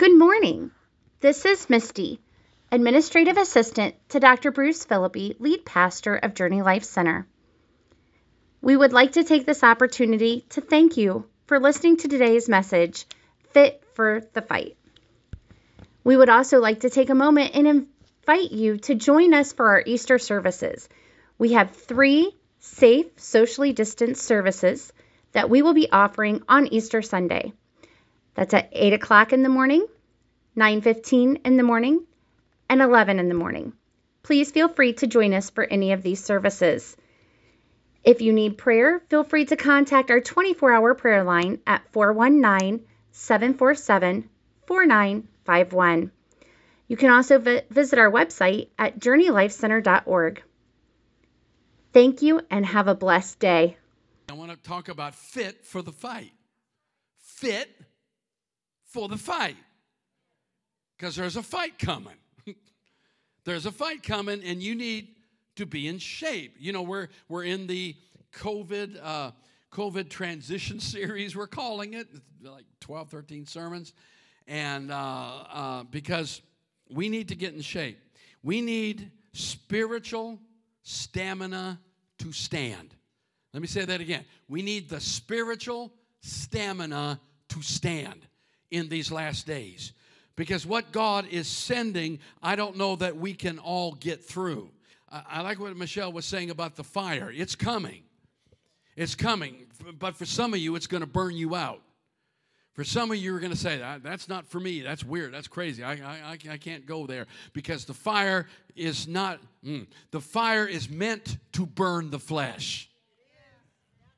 Good morning. This is Misty, Administrative Assistant to Dr. Bruce Philippi, Lead Pastor of Journey Life Center. We would like to take this opportunity to thank you for listening to today's message, Fit for the Fight. We would also like to take a moment and invite you to join us for our Easter services. We have three safe, socially distanced services that we will be offering on Easter Sunday. That's at 8 o'clock in the morning, 9.15 in the morning, and 11 in the morning. Please feel free to join us for any of these services. If you need prayer, feel free to contact our 24 hour prayer line at 419 747 4951. You can also vi- visit our website at journeylifecenter.org. Thank you and have a blessed day. I want to talk about fit for the fight. Fit for the fight. Because there's a fight coming. there's a fight coming, and you need to be in shape. You know, we're, we're in the COVID, uh, COVID transition series, we're calling it, like 12, 13 sermons. And uh, uh, because we need to get in shape, we need spiritual stamina to stand. Let me say that again. We need the spiritual stamina to stand in these last days. Because what God is sending, I don't know that we can all get through. I, like what Michelle was saying about the fire. It's coming. It's coming. But for some of you, it's going to burn you out. For some of you are going to say, that, that's not for me. That's weird. That's crazy. I, I, I can't go there because the fire is not, mm, the fire is meant to burn the flesh.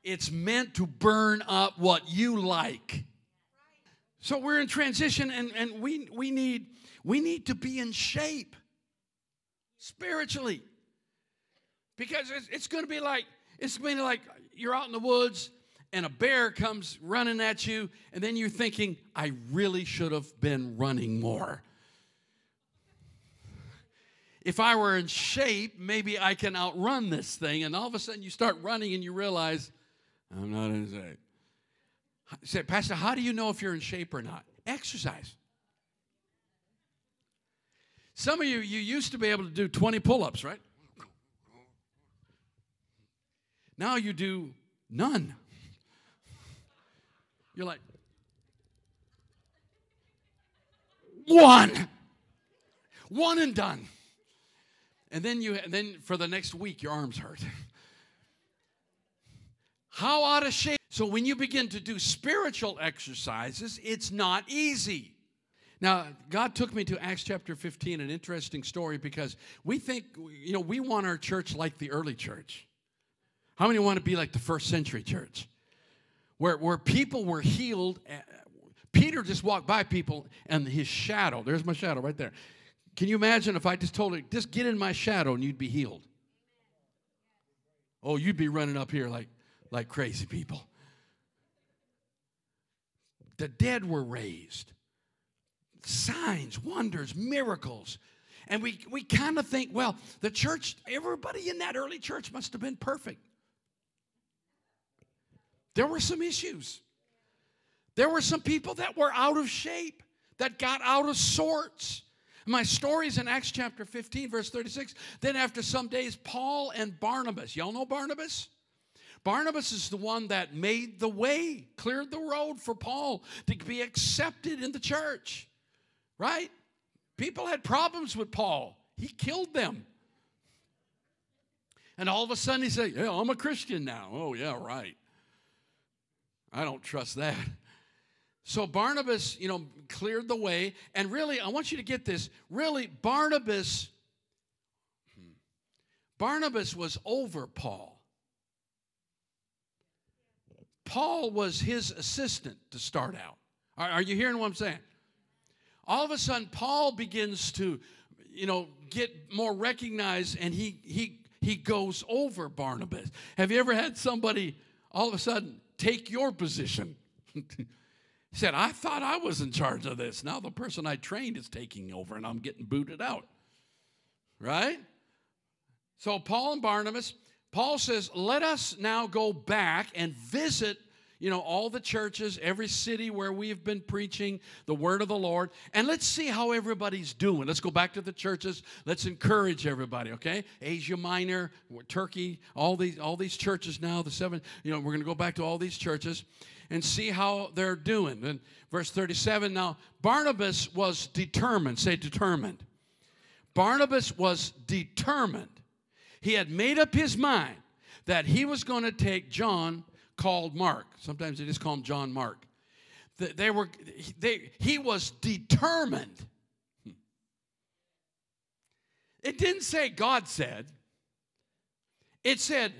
It's meant to burn up what you like. So we're in transition and, and we, we, need, we need to be in shape spiritually. Because it's, it's going to be like, it's going to be like you're out in the woods and a bear comes running at you, and then you're thinking, I really should have been running more. If I were in shape, maybe I can outrun this thing. And all of a sudden you start running and you realize, I'm not in shape. Say, Pastor, how do you know if you're in shape or not? Exercise. Some of you, you used to be able to do 20 pull ups, right? Now you do none. You're like, one, one and done. And then you, and then for the next week, your arms hurt. How out of shape. So when you begin to do spiritual exercises, it's not easy. Now, God took me to Acts chapter 15, an interesting story because we think, you know, we want our church like the early church. How many want to be like the first century church? Where, where people were healed. Eh, Peter just walked by people and his shadow, there's my shadow right there. Can you imagine if I just told you, just get in my shadow and you'd be healed? Oh, you'd be running up here like, like crazy people. The dead were raised. Signs, wonders, miracles. And we, we kind of think, well, the church, everybody in that early church must have been perfect. There were some issues. There were some people that were out of shape, that got out of sorts. My story's in Acts chapter 15, verse 36. Then, after some days, Paul and Barnabas, y'all know Barnabas? Barnabas is the one that made the way, cleared the road for Paul to be accepted in the church, right? People had problems with Paul, he killed them. And all of a sudden he said, Yeah, I'm a Christian now. Oh, yeah, right. I don't trust that. So Barnabas, you know, cleared the way. And really, I want you to get this. Really, Barnabas, hmm, Barnabas was over Paul. Paul was his assistant to start out. Are, are, you hearing what I'm saying? All of a sudden, Paul begins to, you know, get more recognized and he, he, he goes over Barnabas. Have you ever had somebody all of a sudden take your position? he said, I thought I was in charge of this. Now the person I trained is taking over and I'm getting booted out. Right? So Paul and Barnabas, Paul says, let us now go back and visit you know, all the churches, every city where we've been preaching the word of the Lord, and let's see how everybody's doing. Let's go back to the churches. Let's encourage everybody, okay? Asia Minor, Turkey, all these all these churches now, the seven, you know, we're going to go back to all these churches and see how they're doing. And verse 37, now Barnabas was determined, say determined. Barnabas was determined. He had made up his mind that he was going to take John called Mark. Sometimes they just call him John Mark. They were, they, he was determined. Hmm. It didn't say God said, it said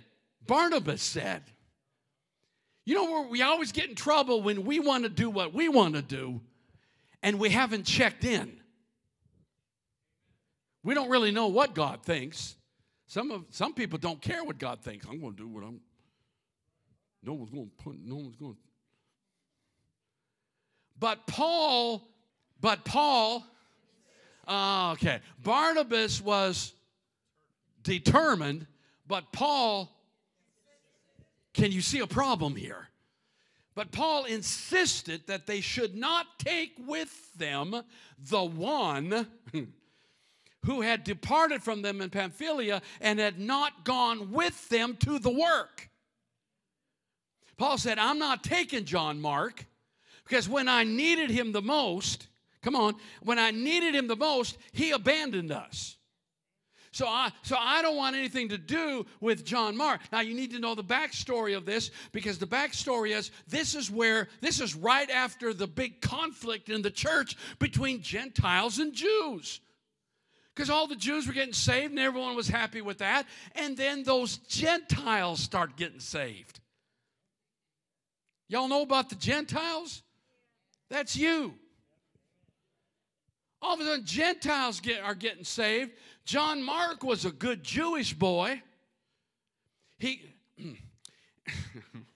Barnabas said. You know we always get in trouble when we want to do what we want to do and we haven't checked in. We don't really know what God thinks. Some of some people don't care what God thinks. I'm going to do what I'm no one's going to put, no one's going. But Paul, but Paul, uh, okay, Barnabas was determined, but Paul, can you see a problem here? But Paul insisted that they should not take with them the one who had departed from them in Pamphylia and had not gone with them to the work. Paul said, I'm not taking John Mark because when I needed him the most, come on, when I needed him the most, he abandoned us. So I, so I don't want anything to do with John Mark. Now you need to know the backstory of this because the backstory is this is where this is right after the big conflict in the church between Gentiles and Jews. Because all the Jews were getting saved and everyone was happy with that. And then those Gentiles start getting saved. Y'all know about the Gentiles? That's you. All of a sudden, Gentiles get, are getting saved. John Mark was a good Jewish boy. He.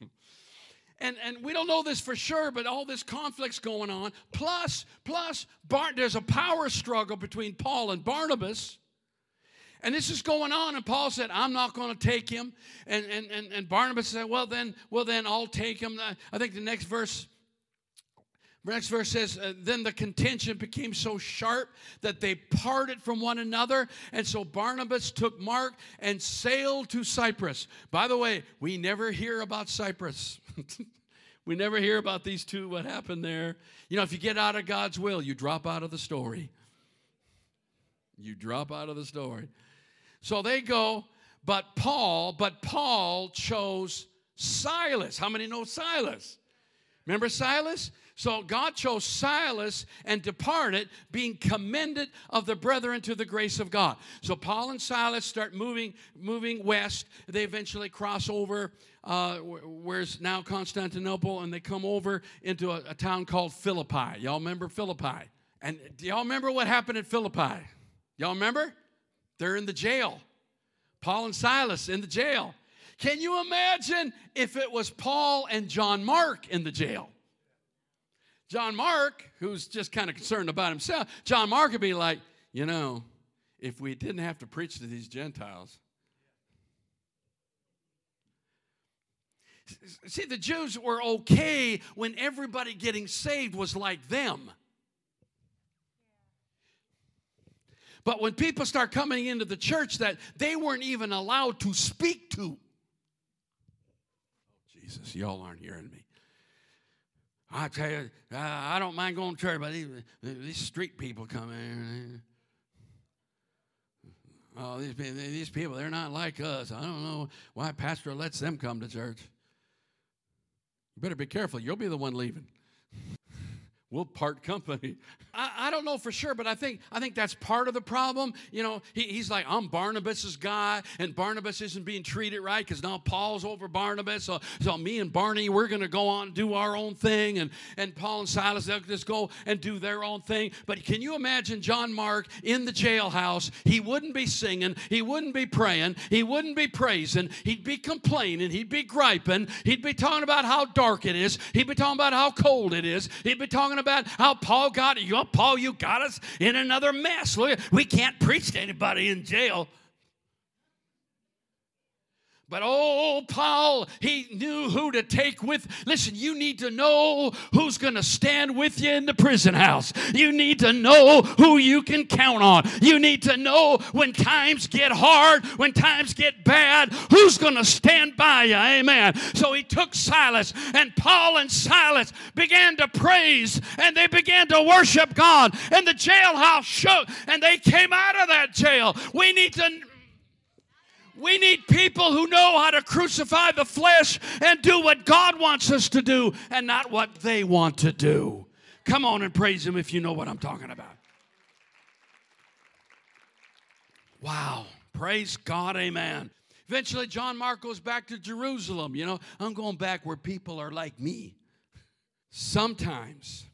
and, and we don't know this for sure, but all this conflict's going on. Plus, plus, Bar- there's a power struggle between Paul and Barnabas. And this is going on, and Paul said, I'm not going to take him. And, and, and, and Barnabas said, Well, then, well, then I'll take him. I think the next verse. Next verse says, uh, Then the contention became so sharp that they parted from one another. And so Barnabas took Mark and sailed to Cyprus. By the way, we never hear about Cyprus. we never hear about these two, what happened there. You know, if you get out of God's will, you drop out of the story. You drop out of the story. So they go, but Paul, but Paul chose Silas. How many know Silas? Remember Silas? So God chose Silas and departed, being commended of the brethren to the grace of God. So Paul and Silas start moving, moving west. They eventually cross over uh, where's now Constantinople, and they come over into a, a town called Philippi. Y'all remember Philippi? And do y'all remember what happened at Philippi? Y'all remember? They're in the jail. Paul and Silas in the jail. Can you imagine if it was Paul and John Mark in the jail? John Mark, who's just kind of concerned about himself, John Mark would be like, you know, if we didn't have to preach to these Gentiles. See, the Jews were okay when everybody getting saved was like them. But when people start coming into the church that they weren't even allowed to speak to, Jesus, y'all aren't hearing me. I tell you, I don't mind going to church, but these, street people come in. Oh, these, these people, they're not like us. I don't know why pastor lets them come to church. You better be careful. You'll be the one leaving we'll part company. I, I, don't know for sure, but I think I think that's part of the problem. You know, he, he's like, I'm Barnabas's guy, and Barnabas isn't being treated right because now Paul's over Barnabas. So, so me and Barney, we're going to go on and do our own thing, and and Paul and Silas they'll just go and do their own thing. But can you imagine John Mark in the jailhouse? He wouldn't be singing, he wouldn't be praying, he wouldn't be praising, he'd be complaining, he'd be griping, he'd be talking about how dark it is, he'd be talking about how cold it is, he'd be talking talking about how Paul got you. Paul, you got us in another mess. Look, we can't preach to anybody in jail. But oh, Paul, he knew who to take with. Listen, you need to know who's going to stand with you in the prison house. You need to know who you can count on. You need to know when times get hard, when times get bad, who's going to stand by you. Amen. So he took Silas, and Paul and Silas began to praise and they began to worship God. And the jailhouse shook and they came out of that jail. We need to we need people who know how to crucify the flesh and do what God wants us to do and not what they want to do. Come on and praise Him if you know what I'm talking about. Wow. Praise God. Amen. Eventually, John Mark goes back to Jerusalem. You know, I'm going back where people are like me. Sometimes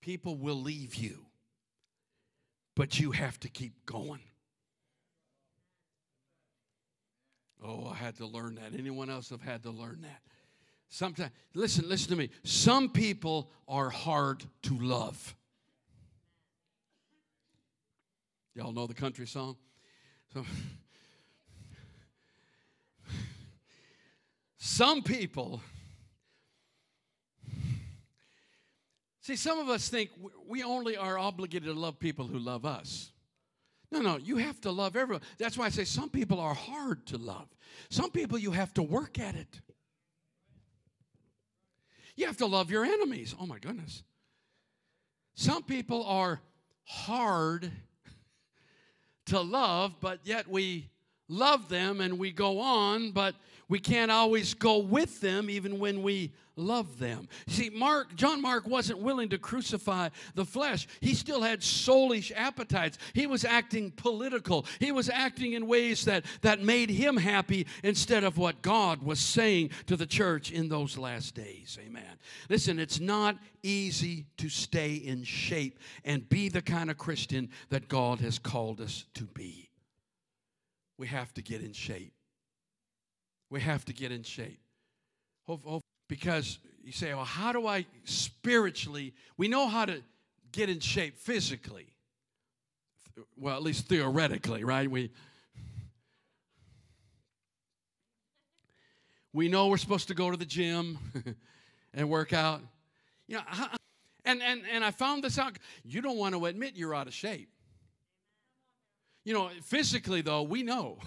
people will leave you, but you have to keep going. Oh, I had to learn that. Anyone else have had to learn that? Sometimes, listen, listen to me. Some people are hard to love. Y'all know the country song? So, some people, see, some of us think we only are obligated to love people who love us. No, no, you have to love everyone. That's why I say some people are hard to love. Some people you have to work at it. You have to love your enemies. Oh my goodness. Some people are hard to love, but yet we love them and we go on, but we can't always go with them even when we love them. See, Mark, John Mark wasn't willing to crucify the flesh. He still had soulish appetites. He was acting political. He was acting in ways that, that made him happy instead of what God was saying to the church in those last days. Amen. Listen, it's not easy to stay in shape and be the kind of Christian that God has called us to be. We have to get in shape. We have to get in shape. Because you say, well, how do I spiritually? We know how to get in shape physically. Well, at least theoretically, right? We we know we're supposed to go to the gym and work out. You know, and, and, and I found this out. You don't want to admit you're out of shape. You know, physically, though, we know.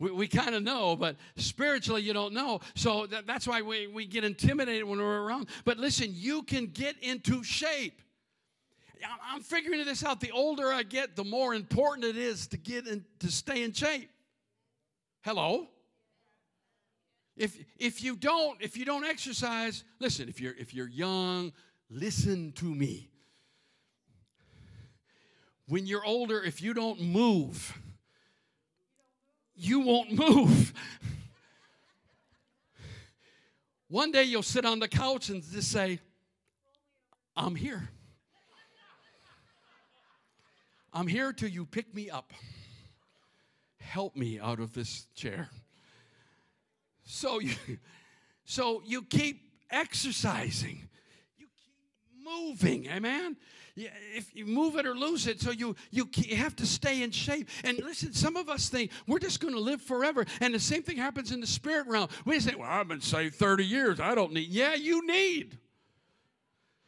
We, we kind of know, but spiritually you don't know. So that, that's why we, we get intimidated when we're around. But listen, you can get into shape. I'm figuring this out. The older I get, the more important it is to get in, to stay in shape. Hello? If if you don't if you don't exercise, listen, if you're if you're young, listen to me. When you're older, if you don't move, you won't move. One day you'll sit on the couch and just say, I'm here. I'm here till you pick me up. Help me out of this chair. So you, so you keep exercising. Moving. Amen if you move it or lose it, so you you have to stay in shape. And listen, some of us think we're just going to live forever, and the same thing happens in the spirit realm. We say, "Well, I've been saved 30 years. I don't need." Yeah, you need.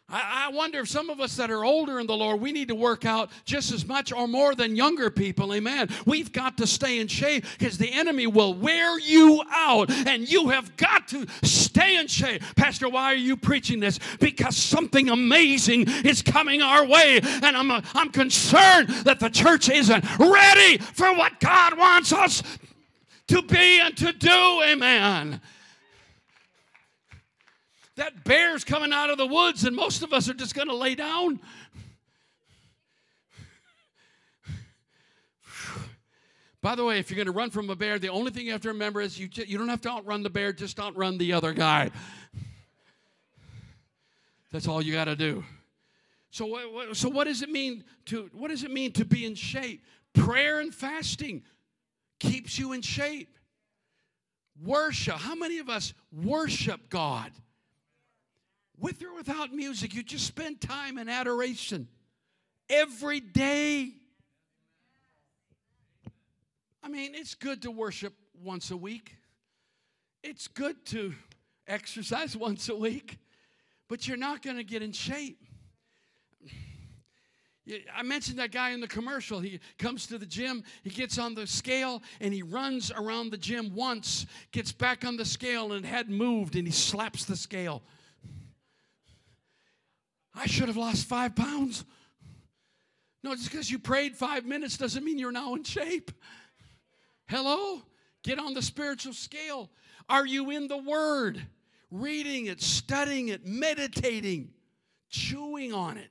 I, wonder if some of us that are older in the Lord, we need to work out just as much or more than younger people. Amen. We've got to stay in shape because the enemy will wear you out and you have got to stay in shape. Pastor, why are you preaching this? Because something amazing is coming our way and I'm, uh, I'm concerned that the church isn't ready for what God wants us to be and to do. Amen that bear's coming out of the woods, and most of us are just going to lay down. By the way, if you're going to run from a bear, the only thing you have to remember is you, you don't have to outrun the bear, just outrun the other guy. That's all you got to do. So, so what does it mean to what does it mean to be in shape? Prayer and fasting keeps you in shape. Worship. How many of us worship God? With or without music, you just spend time in adoration every day. I mean, it's good to worship once a week. It's good to exercise once a week, but you're not going to get in shape. I mentioned that guy in the commercial. He comes to the gym, he gets on the scale, and he runs around the gym once, gets back on the scale, and hadn't moved, and he slaps the scale. I should have lost five pounds. No, just because you prayed five minutes doesn't mean you're now in shape. Hello? Get on the spiritual scale. Are you in the Word? Reading it, studying it, meditating, chewing on it.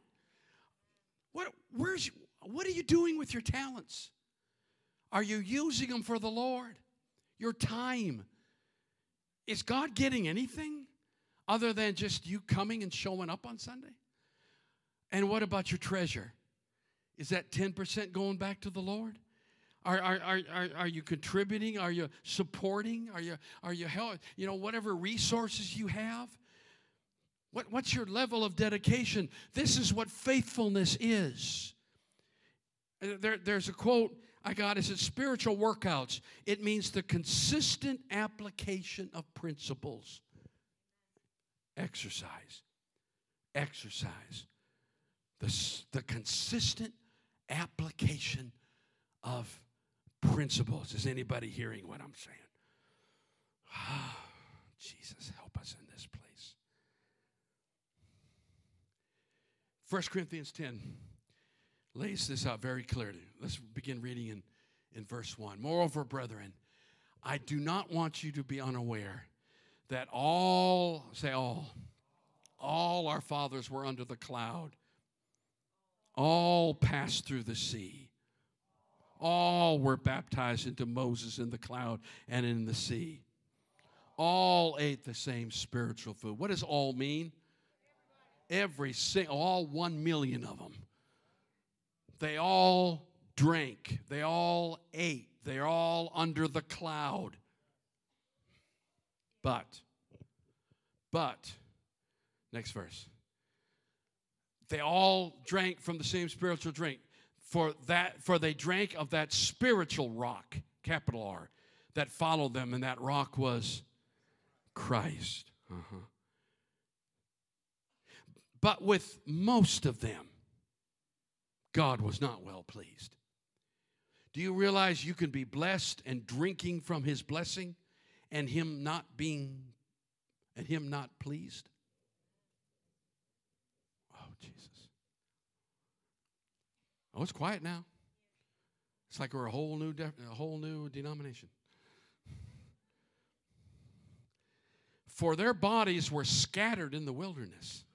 What, where's, what are you doing with your talents? Are you using them for the Lord? Your time. Is God getting anything other than just you coming and showing up on Sunday? And what about your treasure? Is that 10% going back to the Lord? Are, are, are, are, are you contributing? Are you supporting? Are you, are you help, you know, whatever resources you have? What, what's your level of dedication? This is what faithfulness is. There, there's a quote I got. It spiritual workouts. It means the consistent application of principles. Exercise. Exercise. The, the consistent application of principles. Is anybody hearing what I'm saying? Oh, Jesus, help us in this place. 1 Corinthians 10 lays this out very clearly. Let's begin reading in, in verse 1. Moreover, brethren, I do not want you to be unaware that all, say all, all our fathers were under the cloud, all passed through the sea all were baptized into Moses in the cloud and in the sea. All ate the same spiritual food. What does all mean? Every single, all one million of them. They all drank. They all ate. They're all under the cloud. But, but, next verse. They all drank from the same spiritual drink. For that for they drank of that spiritual rock capital r that followed them and that rock was christ. Uh-huh. but with most of them god was not well pleased. Do you realize you can be blessed and drinking from his blessing and him not being and him not pleased Oh, it's quiet now. It's like we're a whole new, a whole new denomination. For their bodies were scattered in the wilderness.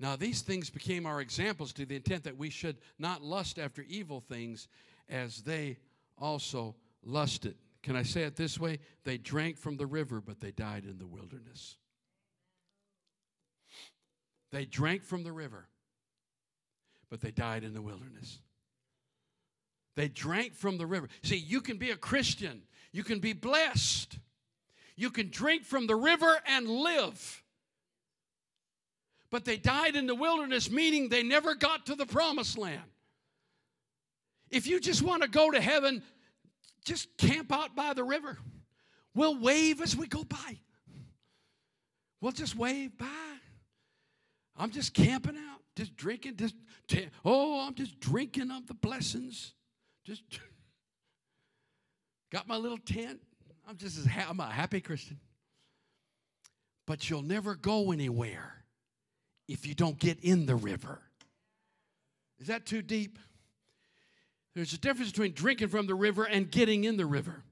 Now, these things became our examples to the intent that we should not lust after evil things as they also lusted. Can I say it this way? They drank from the river, but they died in the wilderness. They drank from the river, but they died in the wilderness. They drank from the river. See, you can be a Christian, you can be blessed, you can drink from the river and live. But they died in the wilderness, meaning they never got to the promised land. If you just want to go to heaven, just camp out by the river. We'll wave as we go by. We'll just wave by. I'm just camping out just drinking, just oh, I'm just drinking of the blessings. Just got my little tent. I'm just as ha- I'm a happy Christian. But you'll never go anywhere if you don't get in the river. Is that too deep? There's a difference between drinking from the river and getting in the river.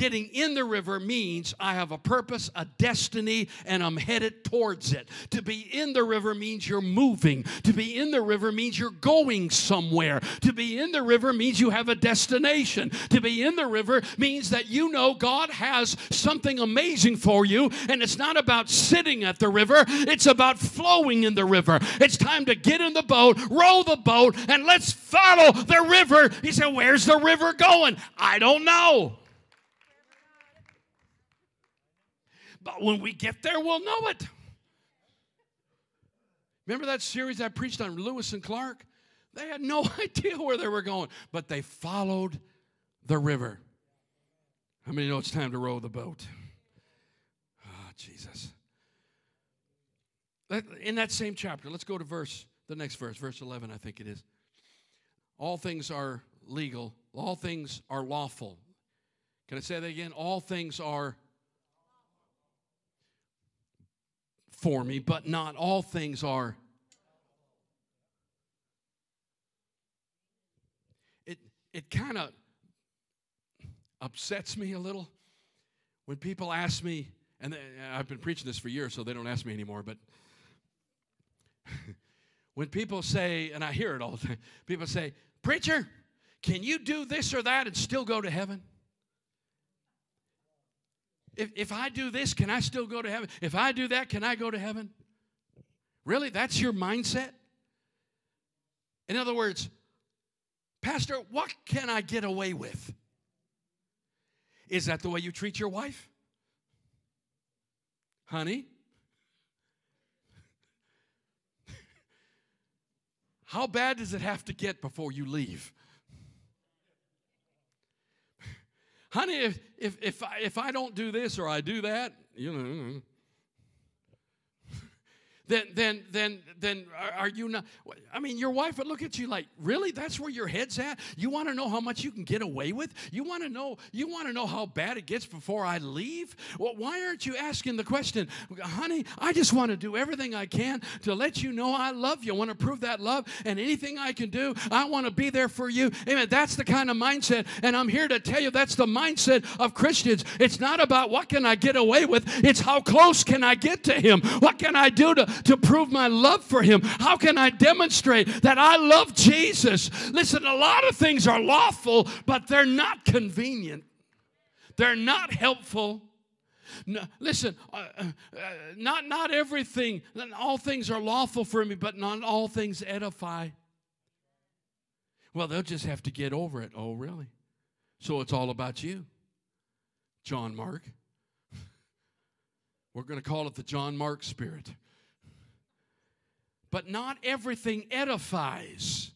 Getting in the river means I have a purpose, a destiny, and I'm headed towards it. To be in the river means you're moving. To be in the river means you're going somewhere. To be in the river means you have a destination. To be in the river means that you know God has something amazing for you, and it's not about sitting at the river, it's about flowing in the river. It's time to get in the boat, row the boat, and let's follow the river. He said, Where's the river going? I don't know. But when we get there, we'll know it. Remember that series I preached on Lewis and Clark? They had no idea where they were going, but they followed the river. How many know it's time to row the boat? Oh, Jesus. In that same chapter, let's go to verse, the next verse, verse 11, I think it is. All things are legal, all things are lawful. Can I say that again? All things are for me, but not all things are. It, it kind of upsets me a little when people ask me, and I've been preaching this for years, so they don't ask me anymore, but when people say, and I hear it all the time, people say, Preacher, can you do this or that and still go to heaven? If, if I do this, can I still go to heaven? If I do that, can I go to heaven? Really? That's your mindset? In other words, Pastor, what can I get away with? Is that the way you treat your wife? Honey? How bad does it have to get before you leave? Honey, if, if, if, I, if I don't do this or I do that, you know, then then then then are you not i mean your wife would look at you like really? That's where your head's at? You want to know how much you can get away with? You want to know you want to know how bad it gets before i leave? Well why aren't you asking the question honey i just want to do everything i can to let you know i love you i want to prove that love and anything i can do i want to be there for you. Amen. That's the kind of mindset and i'm here to tell you that's the mindset of christians. It's not about what can i get away with it's how close can i get to him? What can i do to to prove my love for him? How can I demonstrate that I love Jesus? Listen, a lot of things are lawful, but they're not convenient, they're not helpful. No, listen, uh, uh, not, not everything, all things are lawful for me, but not all things edify. Well, they'll just have to get over it. Oh, really? So it's all about you, John Mark. We're going to call it the John Mark spirit but not everything edifies.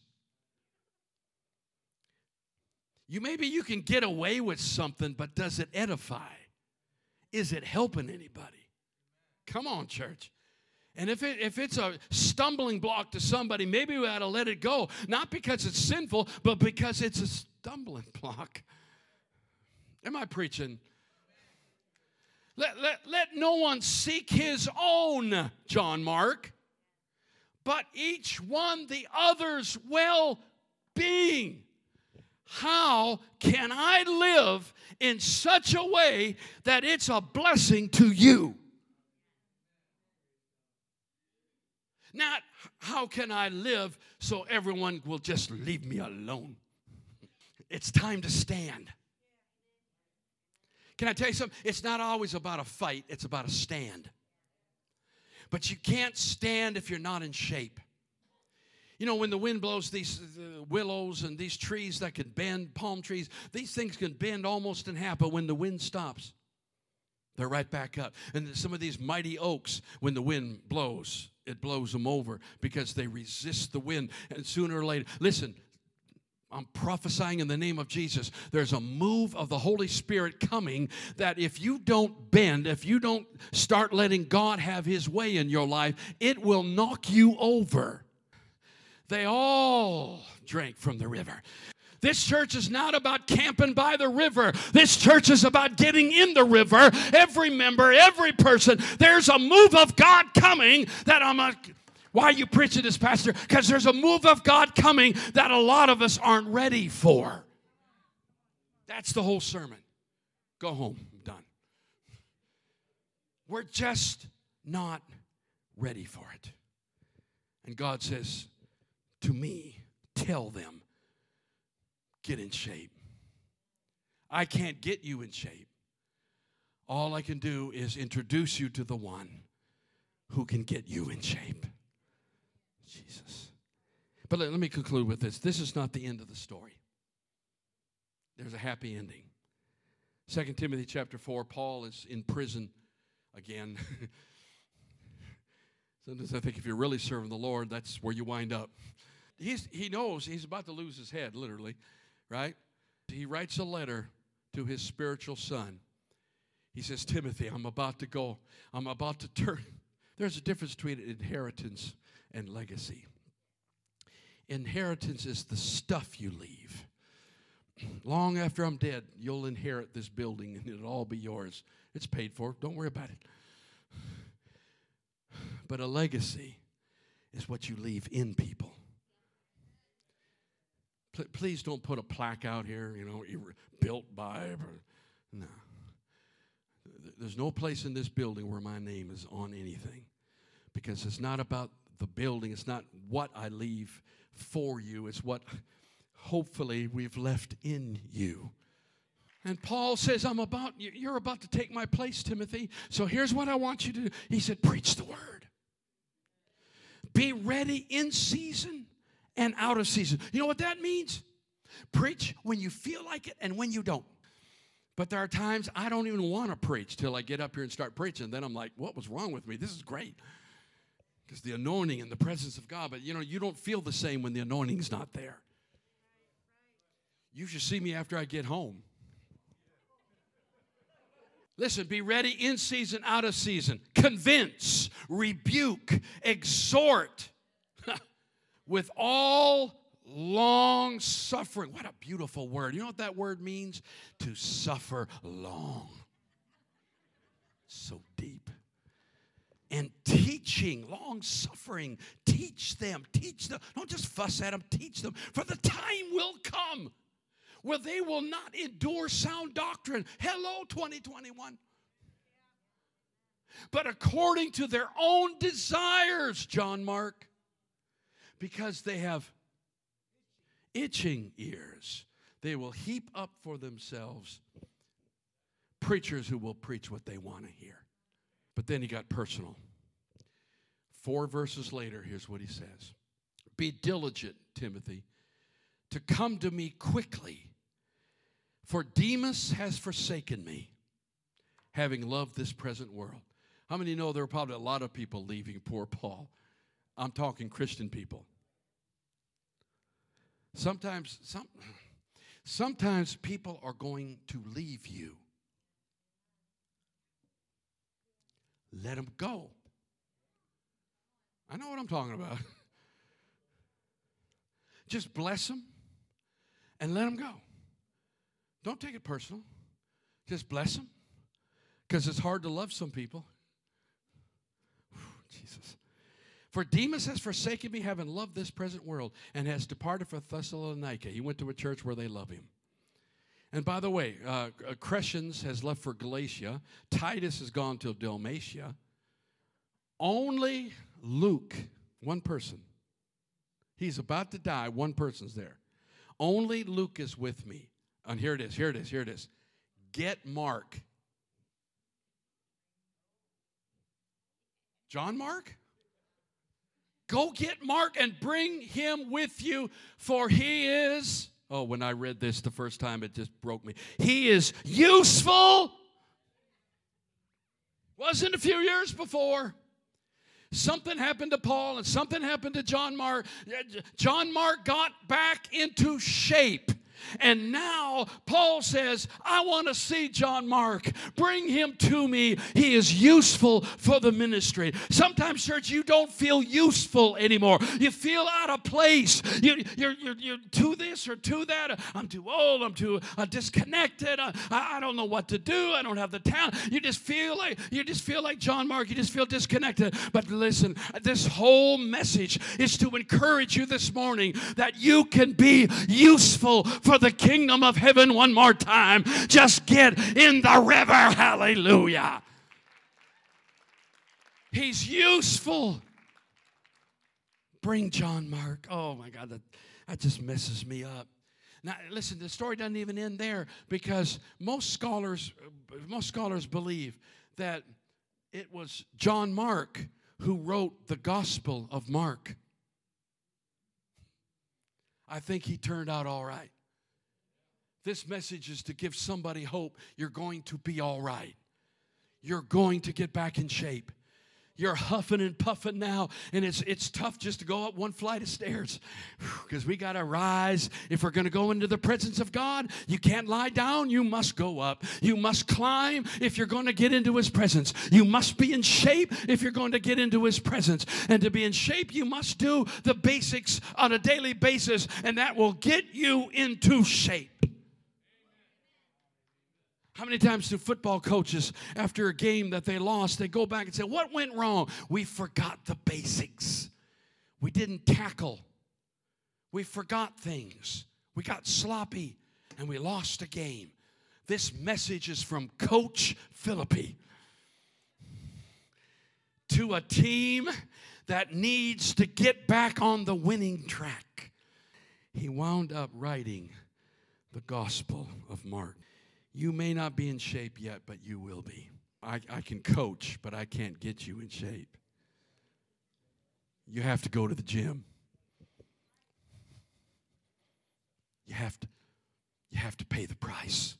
You maybe you can get away with something, but does it edify? Is it helping anybody? Come on, church. And if, it, if it's a stumbling block to somebody, maybe we ought to let it go. Not because it's sinful, but because it's a stumbling block. Am I preaching? Let, let, let no one seek his own, John Mark but each one the other's well being. How can I live in such a way that it's a blessing to you? Not how can I live so everyone will just leave me alone? It's time to stand. Can I tell you something? It's not always about a fight, it's about a stand. But you can't stand if you're not in shape. You know, when the wind blows, these uh, willows and these trees that can bend, palm trees, these things can bend almost in half, but when the wind stops, they're right back up. And some of these mighty oaks, when the wind blows, it blows them over because they resist the wind. And sooner or later, listen, I'm prophesying in the name of Jesus. There's a move of the Holy Spirit coming that if you don't bend, if you don't start letting God have His way in your life, it will knock you over. They all drank from the river. This church is not about camping by the river. This church is about getting in the river. Every member, every person, there's a move of God coming that I'm a why are you preaching this, Pastor? Because there's a move of God coming that a lot of us aren't ready for. That's the whole sermon. Go home. I'm done. We're just not ready for it. And God says to me, tell them, get in shape. I can't get you in shape. All I can do is introduce you to the one who can get you in shape. Jesus. But let, let me conclude with this. This is not the end of the story. There's a happy ending. 2 Timothy chapter 4, Paul is in prison again. Sometimes I think if you're really serving the Lord, that's where you wind up. He's, he knows he's about to lose his head, literally, right? He writes a letter to his spiritual son. He says, Timothy, I'm about to go. I'm about to turn. There's a difference between inheritance and legacy. Inheritance is the stuff you leave. Long after I'm dead, you'll inherit this building and it'll all be yours. It's paid for. Don't worry about it. But a legacy is what you leave in people. Please don't put a plaque out here, you know, built by. No. There's no place in this building where my name is on anything because it's not about the building, it's not what I leave for you, it's what hopefully we've left in you. And Paul says, I'm about, you're about to take my place, Timothy. So here's what I want you to do. He said, Preach the word. Be ready in season and out of season. You know what that means? Preach when you feel like it and when you don't. But there are times I don't even want to preach till I get up here and start preaching. Then I'm like, what was wrong with me? This is great. Because the anointing and the presence of God, but you know, you don't feel the same when the anointing's not there. You should see me after I get home. Listen, be ready in season, out of season. Convince, rebuke, exhort with all long suffering. What a beautiful word. You know what that word means? To suffer long. So deep. And teaching, long suffering, teach them, teach them. Don't just fuss at them, teach them. For the time will come where they will not endure sound doctrine. Hello, 2021 but according to their own desires, John Mark, because they have itching ears. They will heap up for themselves preachers who will preach what they want to hear. But then he got personal. Four verses later, here's what he says Be diligent, Timothy, to come to me quickly, for Demas has forsaken me, having loved this present world. How many know there are probably a lot of people leaving poor Paul? I'm talking Christian people. Sometimes, some, sometimes people are going to leave you. Let them go. I know what I'm talking about. Just bless them and let them go. Don't take it personal. Just bless them because it's hard to love some people. Jesus. For Demas has forsaken me, having loved this present world, and has departed for Thessalonica. He went to a church where they love him. And by the way, uh, Crescens has left for Galatia. Titus has gone to Dalmatia. Only Luke, one person. He's about to die. One person's there. Only Luke is with me. And here it is, here it is, here it is. Get Mark. John Mark? Go get Mark and bring him with you, for he is. Oh, when I read this the first time, it just broke me. He is useful. Wasn't a few years before. Something happened to Paul and something happened to John Mark. John Mark got back into shape. And now Paul says, I want to see John Mark. Bring him to me. He is useful for the ministry. Sometimes, church, you don't feel useful anymore. You feel out of place. You, you're, you're, you're to this or to that. I'm too old. I'm too uh, disconnected. Uh, I, I don't know what to do. I don't have the talent. You just feel like you just feel like John Mark. You just feel disconnected. But listen, this whole message is to encourage you this morning that you can be useful for the kingdom of heaven one more time. Just get in the river. Hallelujah. He's useful. Bring John Mark. Oh my God, that, that just messes me up. Now, listen, the story doesn't even end there because most scholars, most scholars believe that it was John Mark who wrote the Gospel of Mark. I think he turned out all right. This message is to give somebody hope you're going to be all right. You're going to get back in shape. you're huffing and puffing now, and it's it's tough just to go up one flight of stairs because we got to rise. If we're going to go into the presence of God, you can't lie down. You must go up. You must climb if you're going to get into His presence. You must be in shape if you're going to get into His presence. And to be in shape, you must do the basics on a daily basis, and that will get you into shape. How many times do football coaches, after a game that they lost, they go back and say, What went wrong? We forgot the basics. We didn't tackle. We forgot things. We got sloppy and we lost a game. This message is from Coach Philippi to a team that needs to get back on the winning track. He wound up writing the Gospel of Mark. You may not be in shape yet, but you will be. I, I can coach, but I can't get you in shape. You have to go to the gym. You have to, you have to pay the price.